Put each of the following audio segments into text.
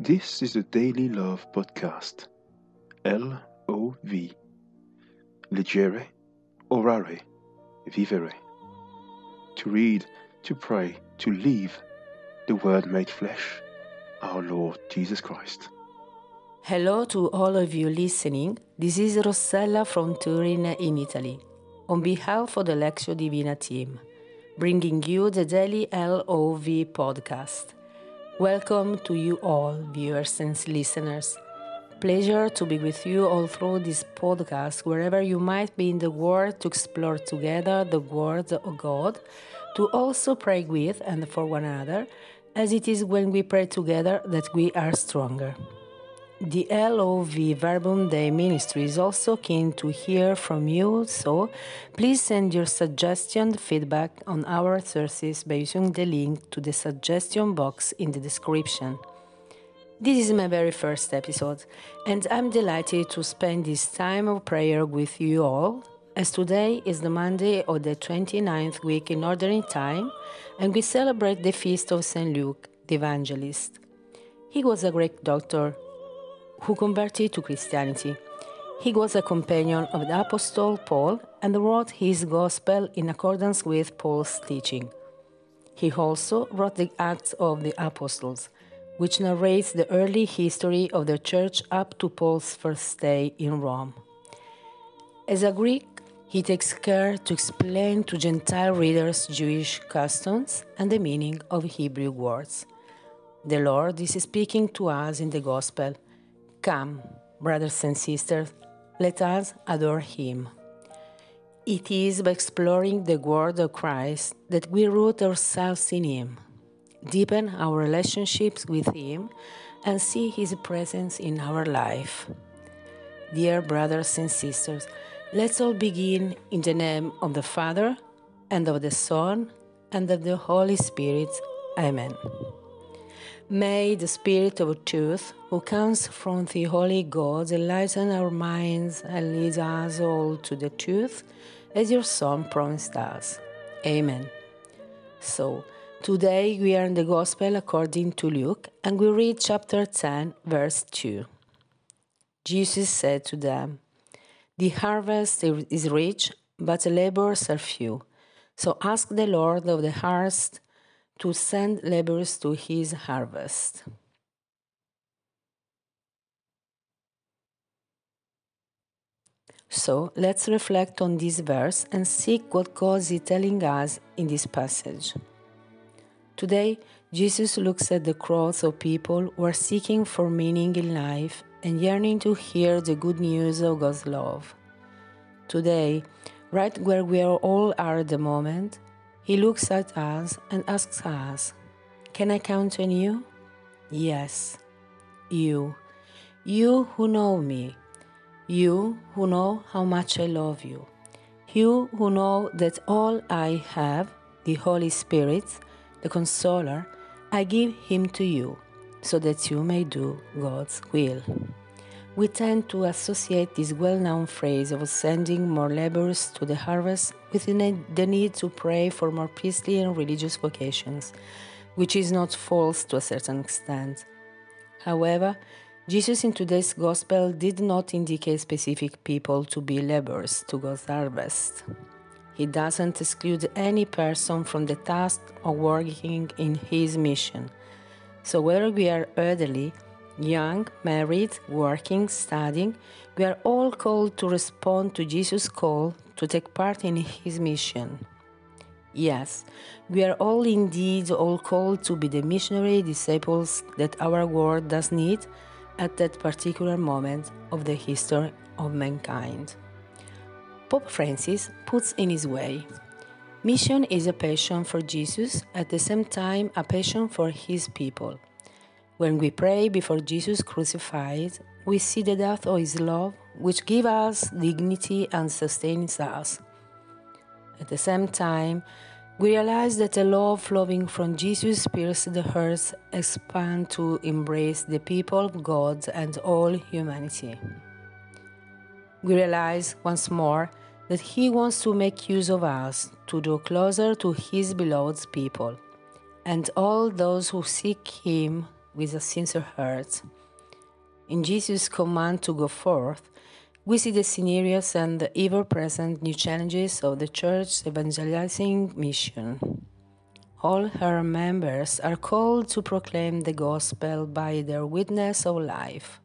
This is the Daily LOV Podcast. L O V. Legere, orare, vivere. To read, to pray, to live the Word made flesh, our Lord Jesus Christ. Hello to all of you listening. This is Rossella from Turin in Italy, on behalf of the Lectio Divina team, bringing you the daily LOV podcast. Welcome to you all, viewers and listeners. Pleasure to be with you all through this podcast, wherever you might be in the world, to explore together the Word of God, to also pray with and for one another, as it is when we pray together that we are stronger. The LOV Verbum Dei Ministry is also keen to hear from you, so please send your suggestion feedback on our sources by using the link to the suggestion box in the description. This is my very first episode, and I'm delighted to spend this time of prayer with you all, as today is the Monday of the 29th week in Ordinary Time, and we celebrate the feast of St. Luke, the Evangelist. He was a Greek doctor who converted to Christianity. He was a companion of the Apostle Paul and wrote his Gospel in accordance with Paul's teaching. He also wrote the Acts of the Apostles, which narrates the early history of the Church up to Paul's first stay in Rome. As a Greek, he takes care to explain to Gentile readers Jewish customs and the meaning of Hebrew words. The Lord is speaking to us in the Gospel Come, brothers and sisters, let us adore Him. It is by exploring the Word of Christ that we root ourselves in Him, deepen our relationships with Him, and see His presence in our life. Dear brothers and sisters, let's all begin in the name of the Father, and of the Son, and of the Holy Spirit. Amen. May the Spirit of truth, who comes from the Holy God, enlighten our minds and lead us all to the truth, as your Son promised us. Amen. So, today we are in the Gospel according to Luke, and we read chapter 10, verse 2. Jesus said to them, The harvest is rich, but the laborers are few. So ask the Lord of the harvest to send laborers to his harvest. So let's reflect on this verse and seek what God is telling us in this passage. Today, Jesus looks at the crowds of people who are seeking for meaning in life and yearning to hear the good news of God's love. Today, right where we all are at the moment, he looks at us and asks us, Can I count on you? Yes, you. You who know me. You who know how much I love you. You who know that all I have, the Holy Spirit, the Consoler, I give him to you, so that you may do God's will we tend to associate this well known phrase of sending more laborers to the harvest with the need to pray for more priestly and religious vocations, which is not false to a certain extent. However, Jesus in today's Gospel did not indicate specific people to be laborers to God's harvest. He doesn't exclude any person from the task of working in his mission. So, whether we are elderly, young, married, working, studying, we are all called to respond to Jesus' call to take part in his mission. Yes, we are all indeed all called to be the missionary disciples that our world does need at that particular moment of the history of mankind. Pope Francis puts in his way Mission is a passion for Jesus, at the same time, a passion for his people. When we pray before Jesus crucified, we see the death of his love, which gives us dignity and sustains us. At the same time, we realize that the love flowing from Jesus pierces the hearts, expand to embrace the people of God and all humanity. We realize once more that He wants to make use of us to draw closer to His beloved people, and all those who seek Him with a sincere heart. In Jesus' command to go forth, we see the scenarios and the ever present new challenges of the Church's evangelizing mission. All her members are called to proclaim the gospel by their witness of life.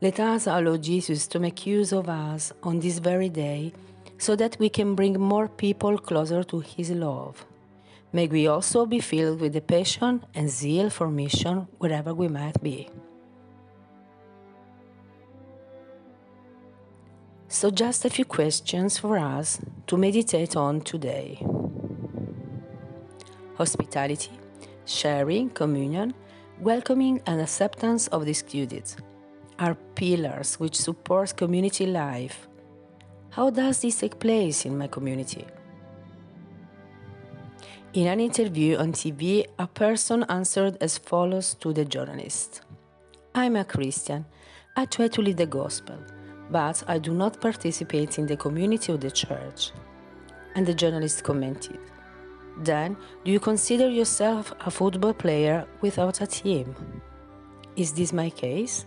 Let us allow Jesus to make use of us on this very day so that we can bring more people closer to His love. May we also be filled with the passion and zeal for mission wherever we might be. So, just a few questions for us to meditate on today hospitality, sharing, communion, welcoming, and acceptance of the excluded are pillars which support community life. How does this take place in my community? In an interview on TV, a person answered as follows to the journalist I'm a Christian. I try to live the gospel, but I do not participate in the community of the church. And the journalist commented Then, do you consider yourself a football player without a team? Is this my case?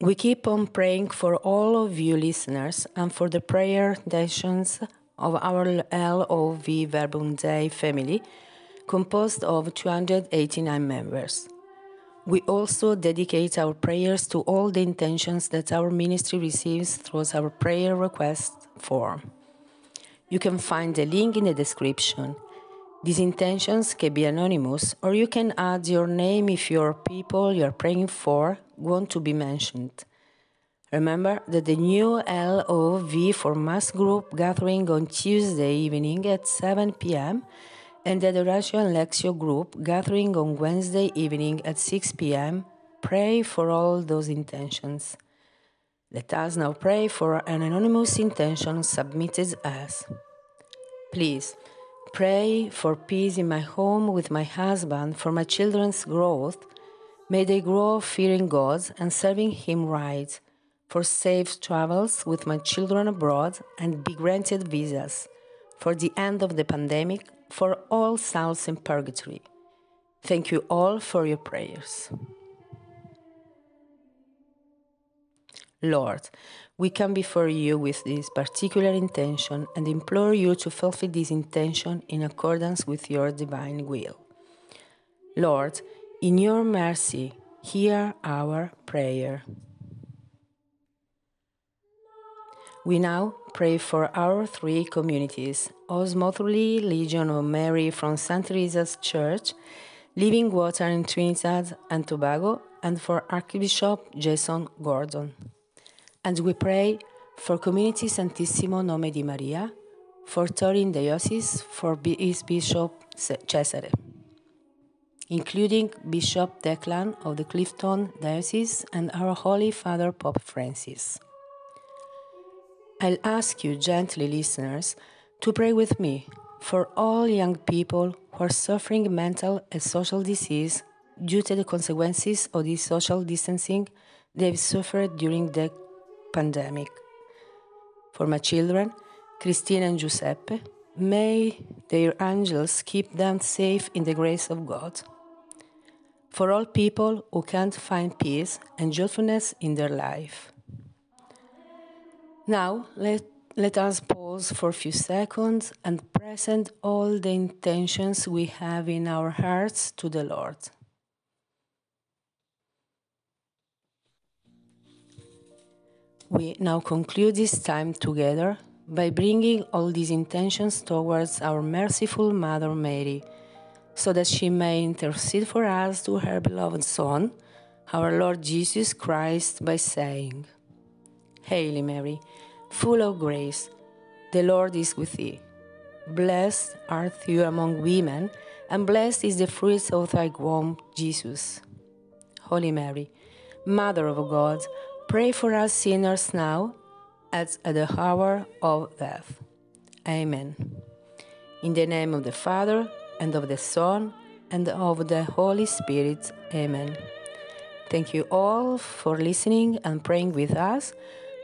We keep on praying for all of you listeners and for the prayer intentions of our LOV Verbum Dei family, composed of 289 members. We also dedicate our prayers to all the intentions that our ministry receives through our prayer request form. You can find the link in the description. These intentions can be anonymous, or you can add your name if your people you're praying for want to be mentioned. Remember that the new LOV for Mass Group gathering on Tuesday evening at 7 pm and the and Lectio group gathering on Wednesday evening at 6 pm pray for all those intentions. Let us now pray for an anonymous intention submitted as Please pray for peace in my home with my husband, for my children's growth. May they grow fearing God and serving Him right, for safe travels with my children abroad and be granted visas, for the end of the pandemic, for all souls in purgatory. Thank you all for your prayers. Lord, we come before you with this particular intention and implore you to fulfill this intention in accordance with your divine will. Lord, in your mercy, hear our prayer. We now pray for our three communities Osmothuli Legion of Mary from St. Teresa's Church, Living Water in Trinidad and Tobago, and for Archbishop Jason Gordon. And we pray for Community Santissimo Nome di Maria, for Turin Diocese, for his Bishop Cesare, including Bishop Declan of the Clifton Diocese and our Holy Father Pope Francis. I'll ask you, gently listeners, to pray with me for all young people who are suffering mental and social disease due to the consequences of the social distancing they've suffered during the pandemic. For my children, Christina and Giuseppe, may their angels keep them safe in the grace of God. For all people who can't find peace and joyfulness in their life. Now, let, let us pause for a few seconds and present all the intentions we have in our hearts to the Lord. We now conclude this time together by bringing all these intentions towards our merciful Mother Mary, so that she may intercede for us to her beloved Son, our Lord Jesus Christ, by saying, Hail Mary, full of grace, the Lord is with thee. Blessed art thou among women, and blessed is the fruit of thy womb, Jesus. Holy Mary, Mother of God, Pray for us sinners now, as at the hour of death. Amen. In the name of the Father, and of the Son, and of the Holy Spirit. Amen. Thank you all for listening and praying with us.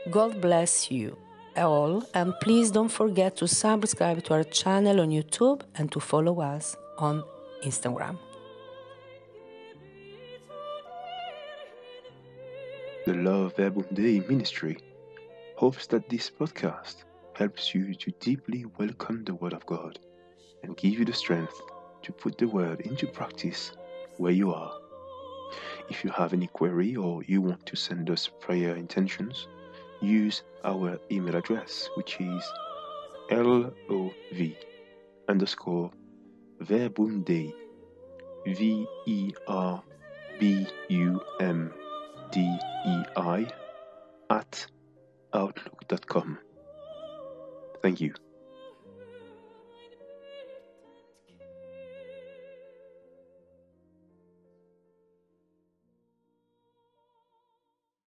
God bless you all, and please don't forget to subscribe to our channel on YouTube and to follow us on Instagram. The LOV Verbum Dei ministry hopes that this podcast helps you to deeply welcome the Word of God and give you the strength to put the Word into practice where you are. If you have any query or you want to send us prayer intentions, use our email address, which is lov underscore verbum dei, V E R B U M D E I, at outlook.com. Thank you.